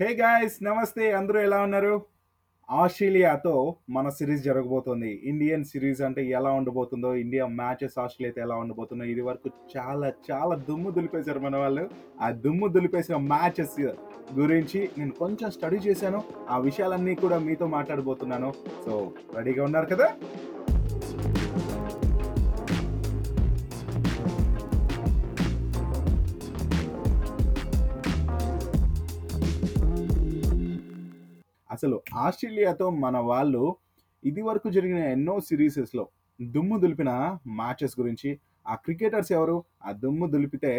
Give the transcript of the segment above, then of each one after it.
Hey guys నమస్తే. అందరూ ఎలా ఉన్నారు? ఆస్ట్రేలియాతో మన సిరీస్ జరగబోతోంది. ఇండియన్ సిరీస్ అంటే ఎలా ఉండబోతుందో ఇండియా మ్యాచెస్ ఆస్ట్రేలియాతో ఎలా ఉండబోతుందో ఇది వరకు చాలా చాలా దుమ్ము దులిపేశారు మన వాళ్ళు. ఆ దుమ్ము దులిపేసిన మ్యాచెస్ గురించి నేను కొంచెం స్టడీ చేశాను. ఆ విషయాలన్నీ కూడా మీతో మాట్లాడబోతున్నాను. సో రెడీగా ఉన్నారు కదా? అసలు ఆస్ట్రేలియాతో మన వాళ్ళు ఇది వరకు జరిగిన ఎన్నో సిరీసెస్లో దుమ్ము దులిపిన మ్యాచెస్ గురించి ఆ క్రికెటర్స్ ఎవరు? ఆ దుమ్ము దులిపితే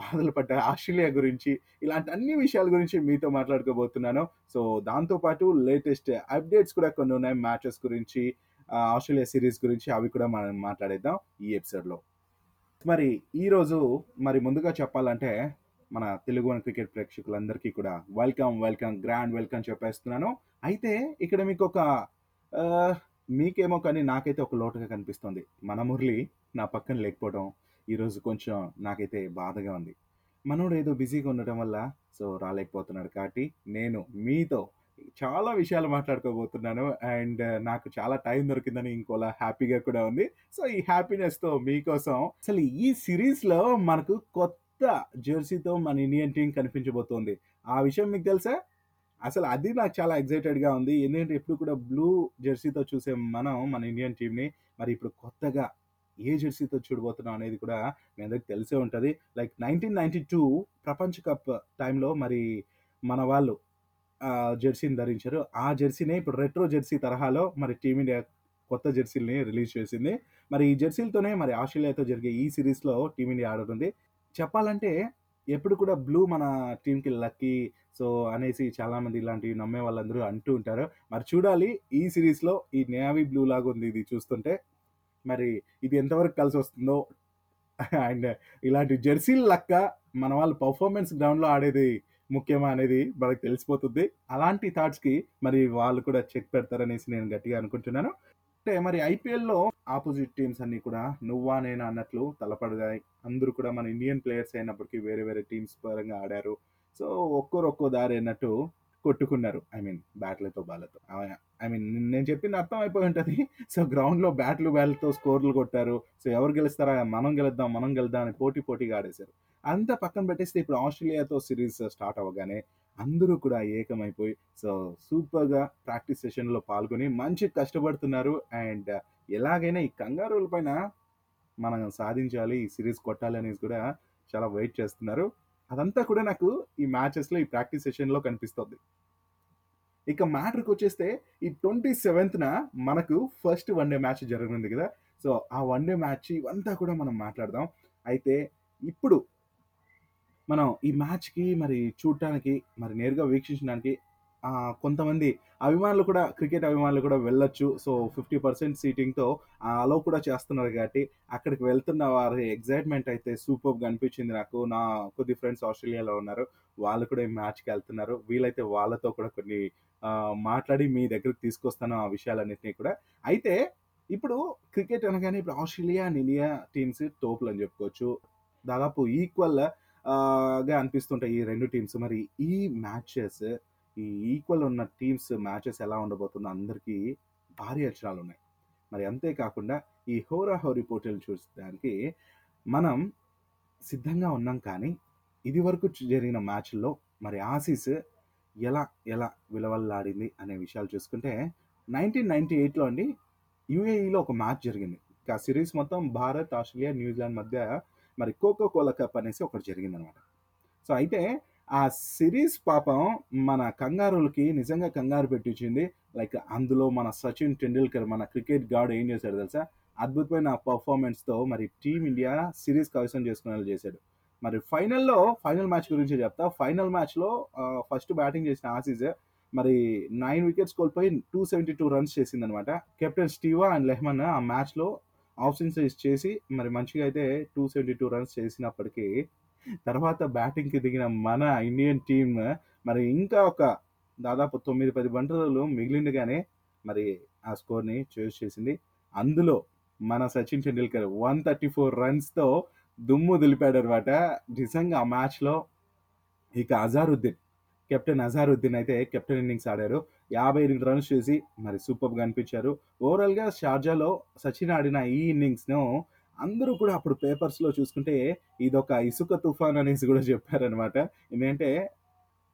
బాధలు పడ్డ ఆస్ట్రేలియా గురించి ఇలాంటి అన్ని విషయాల గురించి మీతో మాట్లాడుకోబోతున్నాను. సో దాంతోపాటు లేటెస్ట్ అప్డేట్స్ కూడా కొన్ని ఉన్నాయి మ్యాచెస్ గురించి ఆస్ట్రేలియా సిరీస్ గురించి అవి కూడా మనం మాట్లాడేద్దాం ఈ ఎపిసోడ్లో. మరి ఈరోజు మరి ముందుగా చెప్పాలంటే మన తెలుగు క్రికెట్ ప్రేక్షకులందరికీ కూడా వెల్కమ్ వెల్కమ్ గ్రాండ్ వెల్కమ్ చెప్పేస్తున్నాను. అయితే ఇక్కడ మీకు ఒక మీకేమో కానీ నాకైతే ఒక లోటుగా కనిపిస్తుంది. మన మురళి నా పక్కన లేకపోవడం ఈరోజు కొంచెం నాకైతే బాధగా ఉంది. మనోడు ఏదో బిజీగా ఉండటం వల్ల సో రాలేకపోతున్నాడు కాబట్టి నేను మీతో చాలా విషయాలు మాట్లాడుకోబోతున్నాను అండ్ నాకు చాలా టైం దొరికిందని ఇంకోలా హ్యాపీగా కూడా ఉంది. సో ఈ హ్యాపీనెస్తో మీకోసం అసలు ఈ సిరీస్లో మనకు కొత్త జెర్సీతో మన ఇండియన్ టీం కనిపించబోతోంది. ఆ విషయం మీకు తెలుసా? అసలు అది నాకు చాలా ఎక్సైటెడ్గా ఉంది. ఎందుకంటే ఎప్పుడు కూడా బ్లూ జెర్సీతో చూసే మనం మన ఇండియన్ టీంని మరి ఇప్పుడు కొత్తగా ఏ జెర్సీతో చూడబోతున్నాం అనేది కూడా మీ అందరికి తెలిసే ఉంటుంది. లైక్ నైన్టీన్ నైన్టీ టూ ప్రపంచ కప్ టైంలో మరి మన వాళ్ళు జెర్సీని ధరించారు. ఆ జెర్సీనే ఇప్పుడు రెట్రో జెర్సీ తరహాలో మరి టీమిండియా కొత్త జెర్సీని రిలీజ్ చేసింది. మరి ఈ జెర్సీలతోనే మరి ఆస్ట్రేలియాతో జరిగే ఈ సిరీస్లో టీమిండియా ఆడుతుంది. చెప్పాలంటే ఎప్పుడు కూడా బ్లూ మన టీంకి లక్కీ సో అనేసి చాలామంది ఇలాంటివి నమ్మే వాళ్ళందరూ అంటూ ఉంటారు. మరి చూడాలి ఈ సిరీస్లో ఈ నేవీ బ్లూ లాగా ఉంది ఇది చూస్తుంటే. మరి ఇది ఎంతవరకు కలిసి వస్తుందో అండ్ ఇలాంటి జెర్సీలు లక్క మన వాళ్ళు పర్ఫార్మెన్స్ గ్రౌండ్లో ఆడేది ముఖ్యమా అనేది మనకు తెలిసిపోతుంది. అలాంటి థాట్స్కి మరి వాళ్ళు కూడా చెక్ పెడతారనేసి నేను గట్టిగా అనుకుంటున్నాను. అంటే మరి ఐపీఎల్లో ఆపోజిట్ టీమ్స్ అన్ని కూడా నువ్వా నేనా అన్నట్లు తలపడగాయి. అందరూ కూడా మన ఇండియన్ ప్లేయర్స్ అయినప్పటికీ వేరే వేరే టీమ్స్ పరంగా ఆడారు. సో ఒక్కొరు ఒక్కో దారి అన్నట్టు కొట్టుకున్నారు. ఐ మీన్ బ్యాట్లతో బాల్తో. ఐ మీన్ నేను చెప్పింది అర్థం అయిపోయి ఉంటుంది. సో గ్రౌండ్లో బ్యాట్లు బ్యాట్లతో స్కోర్లు కొట్టారు. సో ఎవరు గెలుస్తారా? మనం గెలుద్దాం మనం గెలుద్దాం అని పోటీ పోటీగా ఆడేశారు. అంతా పక్కన పెట్టేస్తే ఇప్పుడు ఆస్ట్రేలియాతో సిరీస్ స్టార్ట్ అవ్వగానే అందరూ కూడా ఏకమైపోయి సో సూపర్గా ప్రాక్టీస్ సెషన్లో పాల్గొని మంచి కష్టపడుతున్నారు. అండ్ ఎలాగైనా ఈ కంగారుల పైన మనం సాధించాలి ఈ సిరీస్ కొట్టాలి అనేసి కూడా చాలా వెయిట్ చేస్తున్నారు. అదంతా కూడా నాకు ఈ మ్యాచెస్లో ఈ ప్రాక్టీస్ సెషన్లో కనిపిస్తుంది. ఇక మ్యాటర్కి వచ్చేస్తే ఈ ట్వంటీ సెవెంత్న మనకు ఫస్ట్ వన్ డే మ్యాచ్ జరగనుంది కదా. సో ఆ వన్ డే మ్యాచ్ ఇవంతా కూడా మనం మాట్లాడదాం. అయితే ఇప్పుడు మనం ఈ మ్యాచ్కి మరి చూడటానికి మరి నేరుగా వీక్షించడానికి కొంతమంది అభిమానులు కూడా క్రికెట్ అభిమానులు కూడా వెళ్ళొచ్చు. సో ఫిఫ్టీ పర్సెంట్ సీటింగ్తో అలో కూడా చేస్తున్నారు కాబట్టి అక్కడికి వెళ్తున్న వారి ఎగ్జైట్మెంట్ అయితే సూపర్గా అనిపించింది నాకు. నా కొద్ది ఫ్రెండ్స్ ఆస్ట్రేలియాలో ఉన్నారు. వాళ్ళు కూడా ఈ మ్యాచ్కి వెళ్తున్నారు. వీలైతే వాళ్ళతో కూడా కొన్ని మాట్లాడి మీ దగ్గరికి తీసుకొస్తాను ఆ విషయాలన్నింటినీ కూడా. అయితే ఇప్పుడు క్రికెట్ అనగానే ఇప్పుడు ఆస్ట్రేలియా అండ్ ఇండియా టీమ్స్ తోపులు అని చెప్పుకోవచ్చు. దాదాపు ఈక్వల్ గా అనిపిస్తుంటాయి ఈ రెండు టీమ్స్. మరి ఈ మ్యాచెస్ ఈ ఈక్వల్ ఉన్న టీమ్స్ మ్యాచెస్ ఎలా ఉండబోతుందో అందరికీ భారీ అక్షరాలు ఉన్నాయి మరి అంతేకాకుండా ఈ హోరా హోరీ పోటీలు చూడడానికి మనం సిద్ధంగా ఉన్నాం కానీ ఇది వరకు జరిగిన మ్యాచ్ల్లో మరి ఆసీస్ ఎలా ఎలా విలవల్లాడింది అనే విషయాలు చూసుకుంటే నైన్టీన్ నైన్టీ ఎయిట్లో అండి యుఏఈలో ఒక మ్యాచ్ జరిగింది. ఆ సిరీస్ మొత్తం భారత్ ఆస్ట్రేలియా న్యూజిలాండ్ మధ్య మరి కోకో కోలా కప్ అనేసి ఒకటి జరిగింది అనమాట సో అయితే ఆ సిరీస్ పాపం మన కంగారులకి నిజంగా కంగారు పెట్టించింది. లైక్ అందులో మన సచిన్ టెండూల్కర్ మన క్రికెట్ గాడ్ ఏం చేశాడు తెలుసా? అద్భుతమైన పర్ఫార్మెన్స్తో మరి టీమిండియా సిరీస్ కవసం చేసుకునేలా చేశాడు. మరి ఫైనల్లో ఫైనల్ మ్యాచ్ గురించి చెప్తా. ఫైనల్ మ్యాచ్లో ఫస్ట్ బ్యాటింగ్ చేసిన ఆసీస్ మరి నైన్ వికెట్స్ కోల్పోయి టూ సెవెంటీ టూ రన్స్ చేసిందనమాట. Captain Steve Waugh and Lehmann ఆ మ్యాచ్లో ఆప్షన్స్ చేసి మరి మంచిగా అయితే టూ సెవెంటీ టూ రన్స్ చేసినప్పటికీ తర్వాత బ్యాటింగ్కి దిగిన మన ఇండియన్ టీమ్ మరి ఇంకా ఒక దాదాపు తొమ్మిది పది బంటలు మిగిలిండగానే మరి ఆ స్కోర్ని చేజ్ చేసింది. అందులో మన Sachin Tendulkar one thirty four రన్స్తో దుమ్ము దులిపాడు అనమాట నిజంగా ఆ మ్యాచ్లో ఇక అజారుద్దీన్ కెప్టెన్ అజారుద్దీన్ అయితే కెప్టెన్ ఇన్నింగ్స్ ఆడారు. యాభై ఎనిమిది రన్స్ చేసి మరి సూపర్గా అనిపించారు. ఓవరాల్గా షార్జాలో సచిన్ ఆడిన ఈ ఇన్నింగ్స్ను అందరూ కూడా అప్పుడు పేపర్స్లో చూసుకుంటే ఇదొక ఇసుక తుఫాన్ అనేసి కూడా చెప్పారనమాట ఎందుకంటే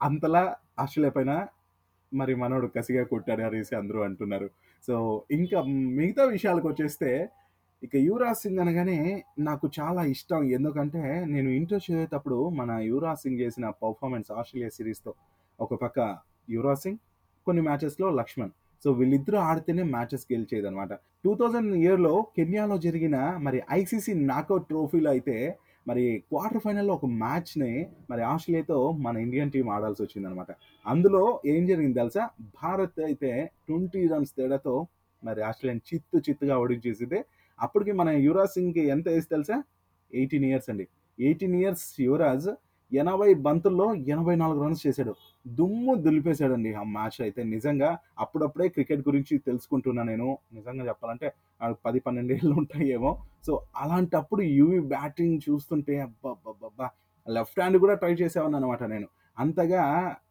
అంతలా ఆస్ట్రేలియా పైన మరి మనోడు కసిగా కొట్టాడు అనేసి అందరూ అంటున్నారు. సో ఇంకా మిగతా విషయాలకు వచ్చేస్తే ఇక యువరాజ్ సింగ్ అనగానే నాకు చాలా ఇష్టం. ఎందుకంటే నేను ఇంటర్ చదివేటప్పుడు మన యువరాజ్ సింగ్ చేసిన పర్ఫార్మెన్స్ ఆస్ట్రేలియా సిరీస్తో ఒక పక్క యువరాజ్ సింగ్ కొన్ని మ్యాచెస్లో లక్ష్మణ్. సో వీళ్ళిద్దరూ ఆడితేనే మ్యాచెస్ గెలిచేది అనమాట టూ థౌజండ్ ఇయర్లో కెన్యాలో జరిగిన మరి ఐసీసీ నాకౌట్ ట్రోఫీలో అయితే మరి క్వార్టర్ ఫైనల్లో ఒక మ్యాచ్ని మరి ఆస్ట్రేలియాతో మన ఇండియన్ టీం ఆడాల్సి వచ్చిందనమాట అందులో ఏం జరిగింది తెలుసా? భారత్ అయితే ట్వంటీ రన్స్ తేడాతో మరి ఆస్ట్రేలియన్ చిత్తు చిత్తుగా ఓడించేసింది. అప్పటికి మన యువరాజ్ సింగ్కి ఎంత వేసి తెలుసా? ఎయిటీన్ ఇయర్స్ అండి. ఎయిటీన్ ఇయర్స్ యువరాజ్ ఎనభై బంతుల్లో ఎనభై నాలుగు రన్స్ చేశాడు. దుమ్ము దులిపేశాడండి ఆ మ్యాచ్ అయితే. నిజంగా అప్పుడప్పుడే క్రికెట్ గురించి తెలుసుకుంటున్నా నేను. నిజంగా చెప్పాలంటే పది పన్నెండు ఏళ్ళు ఉంటాయేమో. సో అలాంటప్పుడు యూవి బ్యాటింగ్ చూస్తుంటే అబ్బా లెఫ్ట్ హ్యాండ్ కూడా ట్రై చేసేవాడిని అనమాట నేను. అంతగా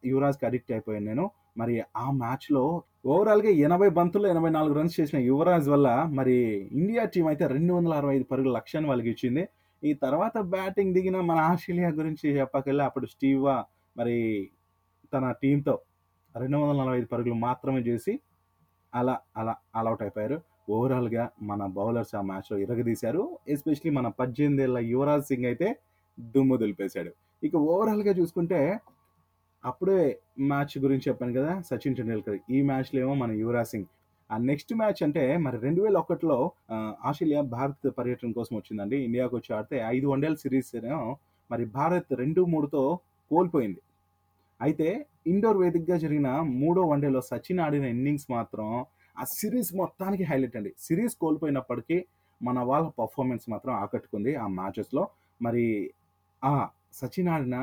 యువరాజ్కి అడిక్ట్ అయిపోయాను నేను. మరి ఆ మ్యాచ్లో ఓవరాల్గా ఎనభై బంతుల్లో ఎనభై నాలుగు రన్స్ చేసిన యువరాజ్ వల్ల మరి ఇండియా టీం అయితే రెండు వందల అరవై ఐదు పరుగుల లక్ష్యాన్ని వాళ్ళకి ఇచ్చింది. ఈ తర్వాత బ్యాటింగ్ దిగిన మన ఆస్ట్రేలియా గురించి చెప్పకెళ్ళి అప్పుడు స్టీవా మరి తన టీంతో రెండు వందల నలభై ఐదు పరుగులు మాత్రమే చేసి అలా అలా ఆల్అవుట్ అయిపోయారు. ఓవరాల్గా మన బౌలర్స్ ఆ మ్యాచ్లో ఇరగదీశారు. ఎస్పెషలీ మన పద్దెనిమిది ఏళ్ళ యువరాజ్ సింగ్ అయితే దుమ్ము దులిపేశాడు. ఇక ఓవరాల్గా చూసుకుంటే అప్పుడే మ్యాచ్ గురించి చెప్పాను కదా సచిన్ టెండూల్కర్. ఈ మ్యాచ్లో ఏమో మన యువరాజ్ సింగ్ ఆ నెక్స్ట్ మ్యాచ్ అంటే మరి రెండు వేల ఒకటిలో ఆస్ట్రేలియా భారత్ పర్యటన కోసం వచ్చిందండి. ఇండియాకు వచ్చి ఆడితే ఐదు వన్డేల సిరీస్ మరి భారత్ రెండు మూడుతో కోల్పోయింది. అయితే ఇండోర్ వేదికగా జరిగిన మూడో వన్డేలో సచిన్ ఆడిన ఇన్నింగ్స్ మాత్రం ఆ సిరీస్ మొత్తానికి హైలైట్ అండి. సిరీస్ కోల్పోయినప్పటికీ మన వాళ్ళ పర్ఫార్మెన్స్ మాత్రం ఆకట్టుకుంది ఆ మ్యాచెస్లో. మరి ఆ సచిన్ ఆడిన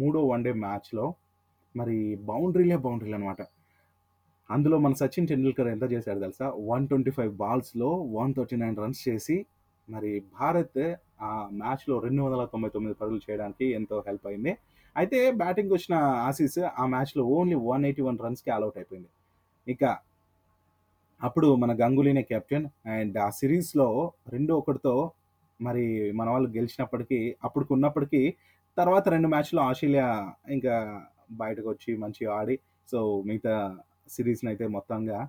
మూడో వన్డే మ్యాచ్లో మరి బౌండరీలే బౌండరీలు అనమాట అందులో మన సచిన్ టెండూల్కర్ ఎంత చేశాడు తెలుసా? వన్ ట్వంటీ ఫైవ్ బాల్స్లో వన్ థర్టీ నైన్ రన్స్ చేసి మరి భారత్ ఆ మ్యాచ్లో రెండు వందల తొంభై తొమ్మిది పరుగులు చేయడానికి ఎంతో హెల్ప్ అయింది. అయితే బ్యాటింగ్ వచ్చిన ఆసీస్ ఆ మ్యాచ్లో ఓన్లీ వన్ ఎయిటీ వన్ రన్స్కి ఆల్అవుట్ అయిపోయింది. ఇక అప్పుడు మన గంగూలీనే కెప్టెన్ అండ్ ఆ సిరీస్లో రెండు ఒకటితో మరి మన వాళ్ళు గెలిచినప్పటికీ అప్పుడు ఉన్నప్పటికీ తర్వాత రెండు మ్యాచ్లో ఆస్ట్రేలియా ఇంకా బయటకు వచ్చి మంచిగా ఆడి సో మిగతా సిరీస్ని అయితే మొత్తంగా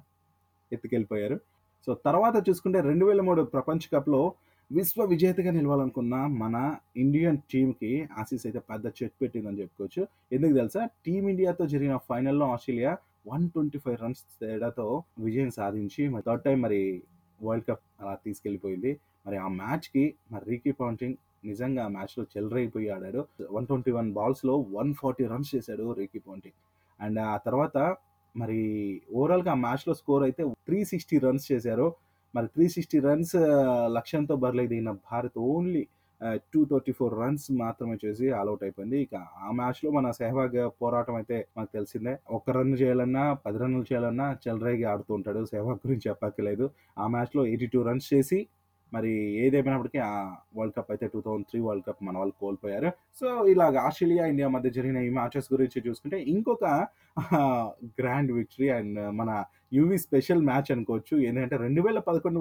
ఎత్తుకెళ్ళిపోయారు. సో తర్వాత చూసుకుంటే రెండు వేల మూడు ప్రపంచ కప్లో విశ్వ విజేతగా నిలవాలనుకున్న మన ఇండియన్ టీంకి ఆసీస్ అయితే పెద్ద చెక్ పెట్టిందని చెప్పుకోవచ్చు. ఎందుకు తెలుసా? టీమిండియాతో జరిగిన ఫైనల్లో Australia one twenty five runs తేడాతో విజయం సాధించి మరి థర్డ్ టైం మరి వరల్డ్ కప్ అలా తీసుకెళ్ళిపోయింది. మరి ఆ మ్యాచ్కి మరి రీకీ పాంటింగ్ నిజంగా ఆ మ్యాచ్లో చెలరైపోయి ఆడాడు. వన్ ట్వంటీ వన్ బాల్స్లో వన్ ఫార్టీ రన్స్ చేశాడు రీకీ పాంటింగ్. అండ్ ఆ తర్వాత మరి ఓవరాల్గా ఆ మ్యాచ్లో స్కోర్ అయితే త్రీ సిక్స్టీ రన్స్ చేశారు. మరి త్రీ సిక్స్టీ రన్స్ లక్ష్యంతో బరిలేదు దిగిన Bharat only two thirty four runs మాత్రమే చేసి ఆల్అౌట్ అయిపోయింది. ఇక ఆ మ్యాచ్లో మన సెహ్వాగ్ పోరాటం అయితే మనకు తెలిసిందే. ఒక రన్ చేయాలన్నా పది రన్లు చేయాలన్నా చెలరేగి ఆడుతూ ఉంటాడు. సెహ్వాగ్ గురించి చెప్పక్కర్లేదు. ఆ మ్యాచ్లో ఎయిటీ టూ రన్స్ చేసి మరి ఏదేమైనప్పటికీ ఆ వరల్డ్ కప్ అయితే two thousand three world cup మన వాళ్ళు కోల్పోయారు. సో ఇలాగ ఆస్ట్రేలియా ఇండియా మధ్య జరిగిన ఈ మ్యాచెస్ గురించి చూసుకుంటే ఇంకొక గ్రాండ్ విక్టరీ అండ్ మన యూవి స్పెషల్ మ్యాచ్ అనుకోవచ్చు. ఏంటంటే రెండు వేల పదకొండు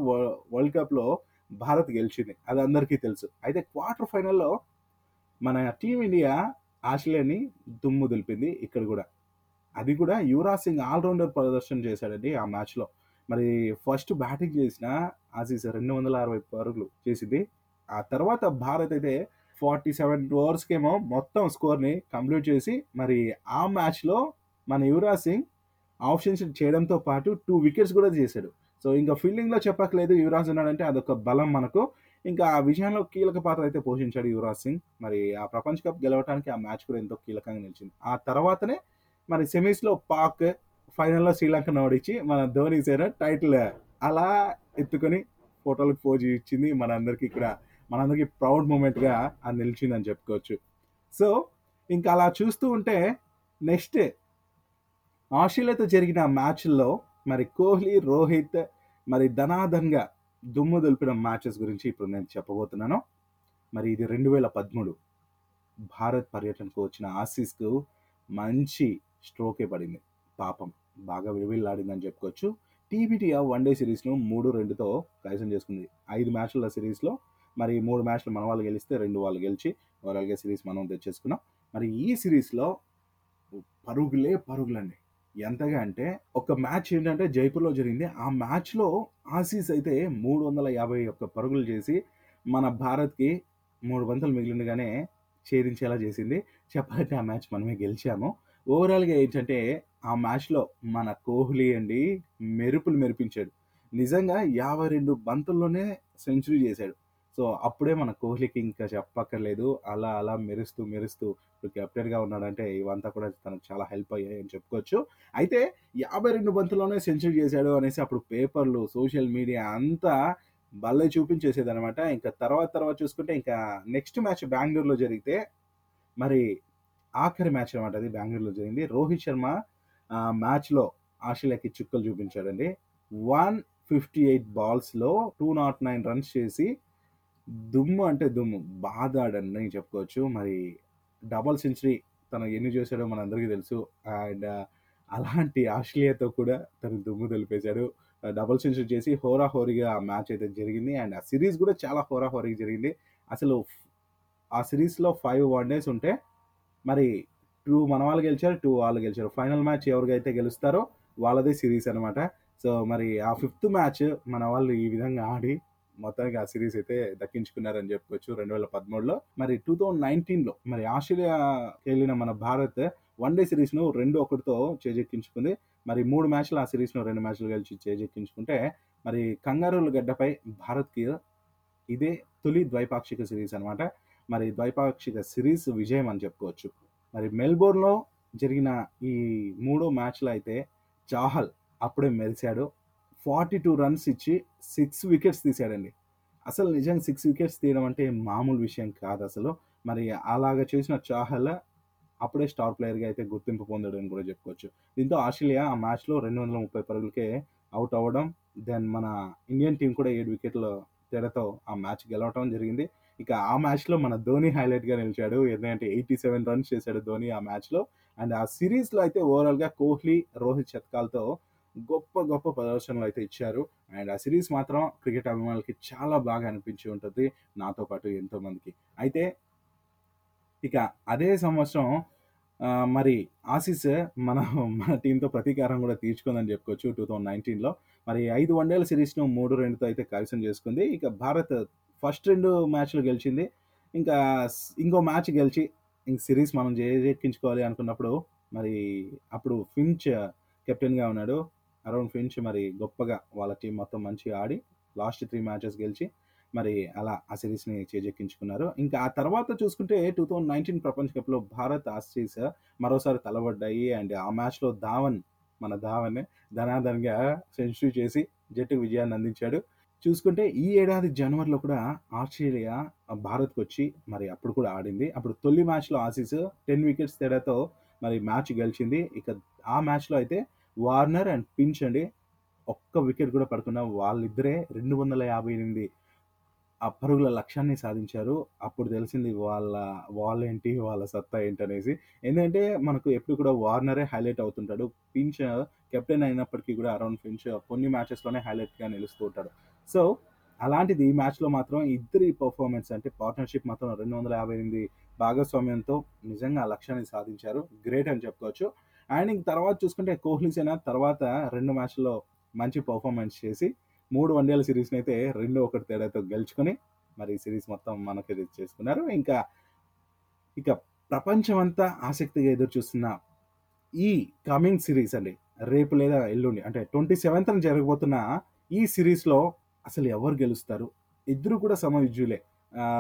వరల్డ్ కప్లో భారత్ గెలిచింది. అది అందరికీ తెలుసు. అయితే క్వార్టర్ ఫైనల్లో మన టీమిండియా ఆస్ట్రేలియాని దుమ్ము దులిపింది ఇక్కడ కూడా. అది కూడా యువరాజ్ సింగ్ ఆల్రౌండర్ ప్రదర్శన చేశాడండి ఆ మ్యాచ్లో. మరి ఫస్ట్ బ్యాటింగ్ చేసిన ఆసీస్ రెండు వందల అరవై పరుగులు చేసింది. ఆ తర్వాత భారత్ అయితే ఫార్టీ సెవెన్ ఓవర్స్కేమో మొత్తం స్కోర్ని కంప్లీట్ చేసి మరి ఆ మ్యాచ్లో మన యువరాజ్ సింగ్ ఆప్షన్స్ చేయడంతో పాటు టూ వికెట్స్ కూడా చేశాడు. సో ఇంకా ఫీల్డింగ్లో చెప్పక్కలేదు యువరాజ్ ఉన్నాడంటే అదొక బలం మనకు. ఇంకా ఆ విజయంలో కీలక పాత్ర అయితే పోషించాడు యువరాజ్ సింగ్. మరి ఆ ప్రపంచ కప్ గెలవడానికి ఆ మ్యాచ్ కూడా ఎంతో కీలకంగా నిలిచింది. ఆ తర్వాతనే మరి సెమీస్లో పాక్ ఫైనల్లో శ్రీలంకను ఓడించి మన ధోని సేన టైటిల్ అలా ఎత్తుకొని ఫోటోలకు పోజ్ ఇచ్చింది మనందరికీ ఇక్కడ మనందరికీ ప్రౌడ్ మూమెంట్గా అది నిలిచిందని చెప్పుకోవచ్చు. సో ఇంకా అలా చూస్తూ ఉంటే నెక్స్ట్ ఆస్ట్రేలియాతో జరిగిన మ్యాచ్ల్లో మరి కోహ్లీ రోహిత్ మరి ధనాధన్గా దుమ్ము దులిపిన మ్యాచెస్ గురించి ఇప్పుడు నేను చెప్పబోతున్నాను. మరి ఇది రెండు వేల పదమూడు. భారత్ పర్యటనకు వచ్చిన ఆసీస్కు మంచి స్ట్రోకే పడింది. పాపం. బాగా విలువిల్లాడిందని చెప్పుకోవచ్చు. టీబీటీఆర్ వన్ డే సిరీస్ను మూడు రెండుతో కైసం చేసుకుంది. ఐదు మ్యాచ్ల సిరీస్లో మరి మూడు మ్యాచ్లు మన వాళ్ళు గెలిస్తే రెండు వాళ్ళు గెలిచి ఓవరాల్గా సిరీస్ మనం తెచ్చేసుకున్నాం. మరి ఈ సిరీస్లో పరుగులే పరుగులండి. ఎంతగా అంటే ఒక మ్యాచ్ ఏంటంటే జైపూర్లో జరిగింది. ఆ మ్యాచ్లో ఆసీస్ అయితే మూడు వందల యాభై ఒక్క పరుగులు చేసి మన భారత్కి మూడు బంతులు మిగిలినగానే ఛేదించేలా చేసింది. చెప్పాలంటే ఆ మ్యాచ్ మనమే గెలిచాము. ఓవరాల్గా ఏంటంటే ఆ మ్యాచ్లో మన కోహ్లీ అండి మెరుపులు మెరిపించాడు. నిజంగా యాభై రెండు బంతుల్లోనే సెంచరీ చేశాడు. సో అప్పుడే మన కోహ్లీకి ఇంకా చెప్పక్కర్లేదు. అలా అలా మెరుస్తూ మెరుస్తూ ఇప్పుడు కెప్టెన్గా ఉన్నాడంటే ఇవంతా కూడా తనకు చాలా హెల్ప్ అయ్యాయి అని చెప్పుకోవచ్చు. అయితే యాభై రెండు బంతుల్లోనే సెంచరీ చేశాడు అనేసి అప్పుడు పేపర్లు సోషల్ మీడియా అంతా బల్లే చూపించేసేది అనమాట ఇంకా తర్వాత తర్వాత చూసుకుంటే ఇంకా నెక్స్ట్ మ్యాచ్ బెంగళూరులో జరిగితే మరి ఆఖరి మ్యాచ్ అనమాట అది బెంగళూరులో జరిగింది. రోహిత్ శర్మ మ్యాచ్లో ఆస్ట్రేలియాకి చుక్కలు చూపించాడండి. వన్ ఫిఫ్టీ ఎయిట్ బాల్స్లో టూ నాట్ నైన్ రన్స్ చేసి దుమ్ము అంటే దుమ్ము బాధ నేను చెప్పుకోవచ్చు. మరి డబల్ సెంచరీ తను ఎన్ని చేశాడో మనందరికీ తెలుసు. అండ్ అలాంటి ఆస్ట్రేలియాతో కూడా తను దుమ్ము తెలిపేశాడు. డబుల్ సెంచరీ చేసి హోరా హోరీగా ఆ మ్యాచ్ అయితే జరిగింది. అండ్ ఆ సిరీస్ కూడా చాలా హోరాహోరీగా జరిగింది. అసలు ఆ సిరీస్లో ఫైవ్ వన్ డేస్ ఉంటే మరి టూ మన వాళ్ళు గెలిచారు టూ వాళ్ళు గెలిచారు. ఫైనల్ మ్యాచ్ ఎవరికైతే గెలుస్తారో వాళ్ళదే సిరీస్ అనమాట సో మరి ఆ ఫిఫ్త్ మ్యాచ్ మన వాళ్ళు ఈ విధంగా ఆడి మొత్తానికి ఆ సిరీస్ అయితే దక్కించుకున్నారని చెప్పుకోవచ్చు రెండు వేల పదమూడులో. మరి టూ థౌజండ్ నైన్టీన్లో మరి ఆస్ట్రేలియా వెళ్ళిన మన భారత్ వన్ డే సిరీస్ను రెండు ఒకటితో చేజెక్కించుకుంది. మరి మూడు మ్యాచ్లు ఆ సిరీస్ను రెండు మ్యాచ్లు గెలిచి చేజెక్కించుకుంటే మరి కంగారుల గడ్డపై భారత్కి ఇదే తొలి ద్వైపాక్షిక సిరీస్ అనమాట మరి ద్వైపాక్షిక సిరీస్ విజయం అని చెప్పుకోవచ్చు. మరి మెల్బోర్న్లో జరిగిన ఈ మూడో మ్యాచ్లో అయితే చాహల్ అప్పుడే మెరిశాడు. ఫార్టీ టూ రన్స్ ఇచ్చి సిక్స్ వికెట్స్ తీసాడండి అసలు నిజంగా సిక్స్ వికెట్స్ తీయడం అంటే మామూలు విషయం కాదు అసలు. మరి అలాగ చేసిన చాహల్ అప్పుడే స్టార్ ప్లేయర్గా అయితే గుర్తింపు పొందాడు అని కూడా చెప్పుకోవచ్చు. దీంతో ఆస్ట్రేలియా ఆ మ్యాచ్లో రెండు వందల ముప్పై పరుగులకే అవుట్ అవ్వడం దెన్ మన ఇండియన్ టీం కూడా ఏడు వికెట్ల తేడాతో ఆ మ్యాచ్ గెలవటం జరిగింది. ఇక ఆ మ్యాచ్లో మన ధోని హైలైట్గా నిలిచాడు. ఎందుకంటే ఎయిటీ సెవెన్ రన్స్ చేశాడు ధోని ఆ మ్యాచ్లో అండ్ ఆ సిరీస్లో అయితే ఓవరాల్గా కోహ్లీ రోహిత్ శతకాలతో గొప్ప గొప్ప ప్రదర్శనలు అయితే ఇచ్చారు. అండ్ ఆ సిరీస్ మాత్రం క్రికెట్ అభిమానులకి చాలా బాగా అనిపించి ఉంటుంది నాతో పాటు ఎంతోమందికి. అయితే ఇక అదే సంవత్సరం మరి ఆసీస్ మన మన టీంతో ప్రతీకారం కూడా తీర్చుకుందని చెప్పుకోవచ్చు. టూ థౌజండ్ నైన్టీన్లో మరి ఐదు వన్డేల సిరీస్ను మూడు రెండుతో అయితే కైవసం చేసుకుంది. ఇక భారత్ ఫస్ట్ రెండు మ్యాచ్లు గెలిచింది. ఇంకా ఇంకో మ్యాచ్ గెలిచి ఇంక సిరీస్ మనం జేజెక్కించుకోవాలి అనుకున్నప్పుడు మరి అప్పుడు ఫించ్ కెప్టెన్గా ఉన్నాడు. అరౌండ్ ఫించ్ మరి గొప్పగా వాళ్ళ టీం మొత్తం మంచిగా ఆడి లాస్ట్ త్రీ మ్యాచెస్ గెలిచి మరి అలా ఆ సిరీస్ని చేజెక్కించుకున్నారు. ఇంకా ఆ తర్వాత చూసుకుంటే టూ థౌజండ్ నైన్టీన్ ప్రపంచ కప్లో భారత్ ఆస్ట్రీస్ మరోసారి తలబడ్డాయి. అండ్ ఆ మ్యాచ్లో ధావన్ మన ధావన్ ధనాధన్గా సెంచరీ చేసి జట్టుకు విజయాన్ని అందించాడు. చూసుకుంటే ఈ ఏడాది జనవరిలో కూడా ఆస్ట్రేలియా భారత్కి వచ్చి మరి అప్పుడు కూడా ఆడింది. అప్పుడు తొలి మ్యాచ్లో ఆసీస్ టెన్ వికెట్స్ తేడాతో మరి మ్యాచ్ గెలిచింది. ఇక ఆ మ్యాచ్లో అయితే వార్నర్ అండ్ పించ్ అండి. ఒక్క వికెట్ కూడా పడుతున్న వాళ్ళిద్దరే రెండు వందల యాభై ఎనిమిది ఆ పరుగుల లక్ష్యాన్ని సాధించారు. అప్పుడు తెలిసింది వాళ్ళ వాళ్ళేంటి వాళ్ళ సత్తా ఏంటనేసి. ఎందుకంటే మనకు ఎప్పుడు కూడా వార్నరే హైలైట్ అవుతుంటాడు. పించ్ కెప్టెన్ అయినప్పటికీ కూడా అరౌండ్ ఫించ్ కొన్ని మ్యాచెస్లోనే హైలైట్గా నిలుస్తూ ఉంటాడు. సో అలాంటిది ఈ మ్యాచ్లో మాత్రం ఇద్దరి పర్ఫార్మెన్స్ అంటే పార్ట్నర్షిప్ మాత్రం రెండు వందల యాభై ఎనిమిది భాగస్వామ్యంతో నిజంగా ఆ లక్ష్యాన్ని సాధించారు. గ్రేట్ అని చెప్పుకోవచ్చు. అండ్ ఇంక తర్వాత చూసుకుంటే కోహ్లీ సేన తర్వాత రెండు మ్యాచ్లో మంచి పర్ఫార్మెన్స్ చేసి మూడు వన్డేల సిరీస్ని అయితే రెండు ఒకటి తేడాతో గెలుచుకొని మరి ఈ సిరీస్ మొత్తం మనకి చేసుకున్నారు. ఇంకా ఇక ప్రపంచం అంతా ఆసక్తిగా ఎదురు చూస్తున్న ఈ కమింగ్ సిరీస్ అండి రేపు లేదా ఎల్లుండి అంటే ట్వంటీ సెవెంత్ జరగబోతున్న ఈ సిరీస్లో అసలు ఎవరు గెలుస్తారు? ఇద్దరు కూడా సమవిజ్యులే.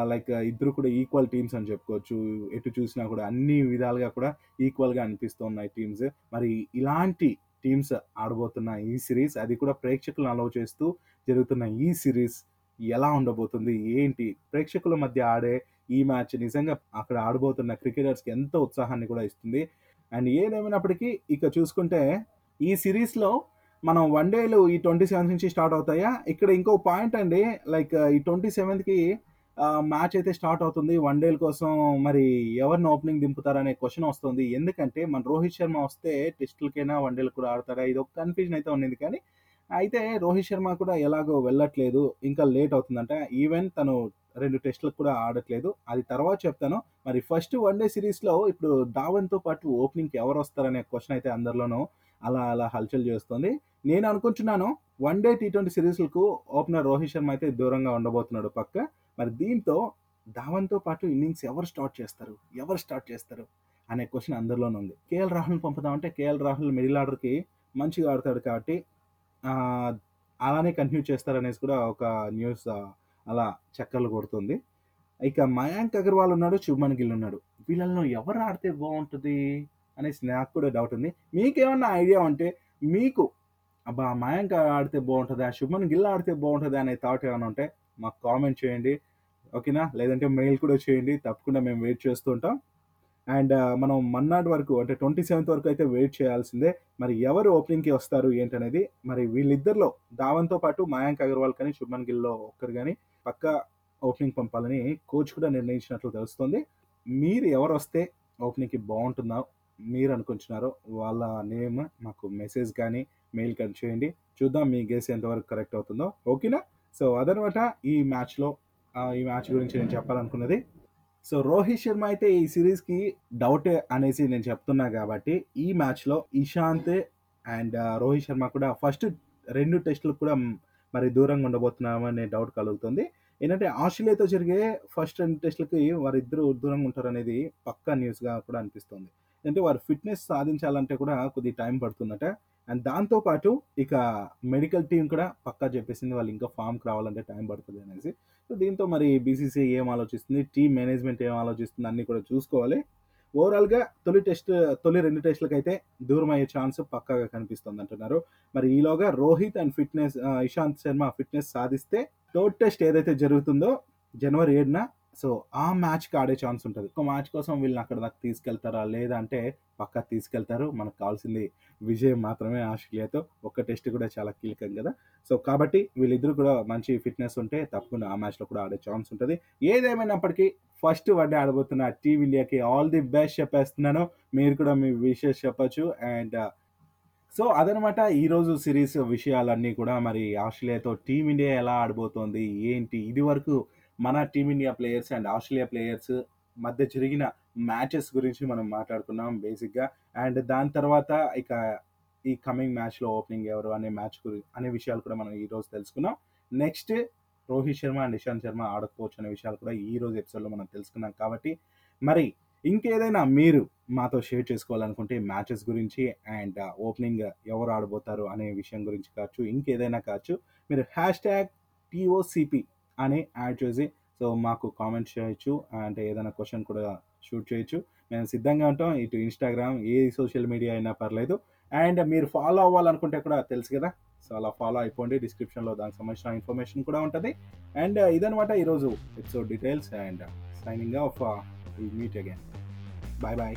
లైక్ ఇద్దరు కూడా ఈక్వల్ టీమ్స్ అని చెప్పుకోవచ్చు. ఎటు చూసినా కూడా అన్ని విధాలుగా కూడా ఈక్వల్గా అనిపిస్తున్నాయి టీమ్స్. మరి ఇలాంటి టీమ్స్ ఆడబోతున్న ఈ సిరీస్ అది కూడా ప్రేక్షకులను అలవ్ చేస్తూ జరుగుతున్న ఈ సిరీస్ ఎలా ఉండబోతుంది ఏంటి? ప్రేక్షకుల మధ్య ఆడే ఈ మ్యాచ్ నిజంగా అక్కడ ఆడబోతున్న క్రికెటర్స్కి ఎంతో ఉత్సాహాన్ని కూడా ఇస్తుంది. అండ్ ఏదేమైనప్పటికీ ఇక చూసుకుంటే ఈ సిరీస్లో మనం వన్ డేలు ఈ ట్వంటీ సెవెంత్ నుంచి స్టార్ట్ అవుతాయా? ఇక్కడ ఇంకో పాయింట్ అండి లైక్ ఈ ట్వంటీ సెవెంత్కి మ్యాచ్ అయితే స్టార్ట్ అవుతుంది. వన్ డేల కోసం మరి ఎవరిని ఓపెనింగ్ దింపుతారనే క్వశ్చన్ వస్తుంది. ఎందుకంటే మన రోహిత్ శర్మ వస్తే టెస్టులకైనా వన్ డేలు కూడా ఆడతాడా? ఇది ఒక కన్ఫ్యూజన్ అయితే ఉండింది కానీ అయితే రోహిత్ శర్మ కూడా ఎలాగో వెళ్ళట్లేదు. ఇంకా లేట్ అవుతుందంట. ఈవెన్ తను రెండు టెస్టులకు కూడా ఆడట్లేదు. అది తర్వాత చెప్తాను. మరి ఫస్ట్ వన్ డే సిరీస్లో ఇప్పుడు ధావన్తో పాటు ఓపెనింగ్కి ఎవరు వస్తారనే క్వశ్చన్ అయితే అందరిలోనూ అలా అలా హల్చల్ చేస్తుంది. నేను అనుకుంటున్నాను వన్ డే టీ ట్వంటీ సిరీస్లకు ఓపెనర్ రోహిత్ శర్మ అయితే దూరంగా ఉండబోతున్నాడు పక్క. మరి దీంతో ధావన్తో పాటు ఇన్నింగ్స్ ఎవరు స్టార్ట్ చేస్తారు? ఎవరు స్టార్ట్ చేస్తారు? అనే క్వశ్చన్ అందరిలోనే ఉంది. కేఎల్ రాహుల్ని పంపుదామంటే కేఎల్ రాహుల్ మిడిల్ ఆర్డర్కి మంచిగా ఆడతాడు కాబట్టి అలానే కంటిన్యూ చేస్తారనేసి కూడా ఒక న్యూస్ అలా చక్కర్లు కొడుతుంది. ఇక మయాంక్ అగర్వాల్ ఉన్నాడు శుభ్మన్ గిల్ ఉన్నాడు. వీళ్ళల్లో ఎవరు ఆడితే బాగుంటుంది అనేసి నాకు కూడా డౌట్ ఉంది. మీకేమన్నా ఐడియా ఉంటే మీకు అబ్బా మయాంక్ ఆడితే బాగుంటుంది ఆ శుభన్ గిల్ ఆడితే బాగుంటుంది అనే థాట్ ఏమైనా ఉంటే మాకు కామెంట్ చేయండి. ఓకేనా లేదంటే మెయిల్ కూడా చేయండి. తప్పకుండా మేము వెయిట్ చేస్తుంటాం అండ్ uh, మనం మన్నాడు వరకు అంటే ట్వంటీ సెవెంత్ వరకు అయితే వెయిట్ చేయాల్సిందే. మరి ఎవరు ఓపెనింగ్కి వస్తారు ఏంటనేది? మరి వీళ్ళిద్దరిలో ధావన్తో పాటు మయాంక్ అగర్వాల్ కానీ శుభన్ గిల్లో ఒక్కరు కానీ పక్కా ఓపెనింగ్ పంపాలని కోచ్ కూడా నిర్ణయించినట్లు తెలుస్తుంది. మీరు ఎవరు వస్తే ఓపెనింగ్కి బాగుంటుందో మీరు అనుకుంటున్నారో వాళ్ళ నేమ్ మాకు మెసేజ్ కానీ మెయిల్ కట్ చేయండి. చూద్దాం మీ గేస్ ఎంతవరకు కరెక్ట్ అవుతుందో. ఓకేనా సో అదనమాట ఈ మ్యాచ్లో ఈ మ్యాచ్ గురించి నేను చెప్పాలనుకున్నది. సో రోహిత్ శర్మ అయితే ఈ సిరీస్కి డౌట్ అనేసి నేను చెప్తున్నా కాబట్టి ఈ మ్యాచ్లో ఇషాంత్ అండ్ రోహిత్ శర్మ కూడా ఫస్ట్ రెండు టెస్టులకు కూడా మరి దూరంగా ఉండబోతున్నామనే డౌట్ కలుగుతుంది. ఏంటంటే ఆస్ట్రేలియాతో జరిగే ఫస్ట్ రెండు టెస్టులకి వారిద్దరు దూరంగా ఉంటారు అనేది పక్కా న్యూస్గా కూడా అనిపిస్తుంది. అంటే వారు ఫిట్నెస్ సాధించాలంటే కూడా కొద్ది టైం పడుతుందట. అండ్ దాంతోపాటు ఇక మెడికల్ టీం కూడా పక్కా చెప్పేసింది వాళ్ళు ఇంకా ఫామ్కి రావాలంటే టైం పడుతుంది అనేసి. సో దీంతో మరి బీసీసీ ఏం ఆలోచిస్తుంది? టీం మేనేజ్మెంట్ ఏం ఆలోచిస్తుంది? అన్నీ కూడా చూసుకోవాలి. ఓవరాల్గా తొలి టెస్ట్ తొలి రెండు టెస్టులకు అయితే దూరం అయ్యే ఛాన్స్ పక్కాగా కనిపిస్తుంది అంటున్నారు మరి ఈలోగా Rohit and fitness Ishant Sharma fitness సాధిస్తే థర్డ్ టెస్ట్ ఏదైతే జరుగుతుందో జనవరి ఏడున సో ఆ మ్యాచ్కి ఆడే ఛాన్స్ ఉంటుంది. ఒక మ్యాచ్ కోసం వీళ్ళని అక్కడ దాకా తీసుకెళ్తారా? లేదా అంటే పక్కా తీసుకెళ్తారు. మనకు కావాల్సింది విజయం మాత్రమే ఆస్ట్రేలియాతో. ఒక్క టెస్ట్ కూడా చాలా కీలకం కదా. సో కాబట్టి వీళ్ళిద్దరు కూడా మంచి ఫిట్నెస్ ఉంటే తప్పకుండా ఆ మ్యాచ్లో కూడా ఆడే ఛాన్స్ ఉంటుంది. ఏదేమైనప్పటికీ ఫస్ట్ వడ్డే ఆడబోతున్న టీం ఇండియాకి ఆల్ ది బెస్ట్ చెప్పేస్తున్నాను. మీరు కూడా మీ విషెస్ చెప్పచ్చు. అండ్ సో అదనమాట ఈరోజు సిరీస్ విషయాలన్నీ కూడా. మరి ఆస్ట్రేలియాతో టీమిండియా ఎలా ఆడబోతోంది? ఏంటి? ఇది వరకు మన Team India players and Australia players మధ్య జరిగిన మ్యాచెస్ గురించి మనం మాట్లాడుకున్నాం బేసిక్గా. అండ్ దాని తర్వాత ఇక ఈ కమింగ్ మ్యాచ్లో ఓపెనింగ్ ఎవరు అనే మ్యాచ్ గురించి అనే విషయాలు కూడా మనం ఈరోజు తెలుసుకున్నాం. నెక్స్ట్ రోహిత్ శర్మ అండ్ ఇషాంత్ శర్మ ఆడకపోవచ్చు అనే విషయాలు కూడా ఈ రోజు ఎపిసోడ్లో మనం తెలుసుకున్నాం కాబట్టి. మరి ఇంకేదైనా మీరు మాతో షేర్ చేసుకోవాలనుకుంటే మ్యాచెస్ గురించి అండ్ ఓపెనింగ్ ఎవరు ఆడబోతారు అనే విషయం గురించి కావచ్చు ఇంకేదైనా కావచ్చు మీరు హ్యాష్ ట్యాగ్ టీఓసిపి అని యాడ్ చేసి సో మాకు కామెంట్ చేయొచ్చు అంటే ఏదైనా క్వశ్చన్ కూడా షూట్ చేయొచ్చు. మేము సిద్ధంగా ఉంటాం. ఇటు ఇన్స్టాగ్రామ్ ఏ సోషల్ మీడియా అయినా పర్లేదు. అండ్ మీరు ఫాలో అవ్వాలనుకుంటే కూడా తెలుసు కదా? సో అలా ఫాలో అయిపోండి. డిస్క్రిప్షన్లో దానికి సంబంధించిన ఇన్ఫర్మేషన్ కూడా ఉంటుంది. అండ్ uh, ఇదనమాట ఈరోజు episode details and signing off meet again bye bye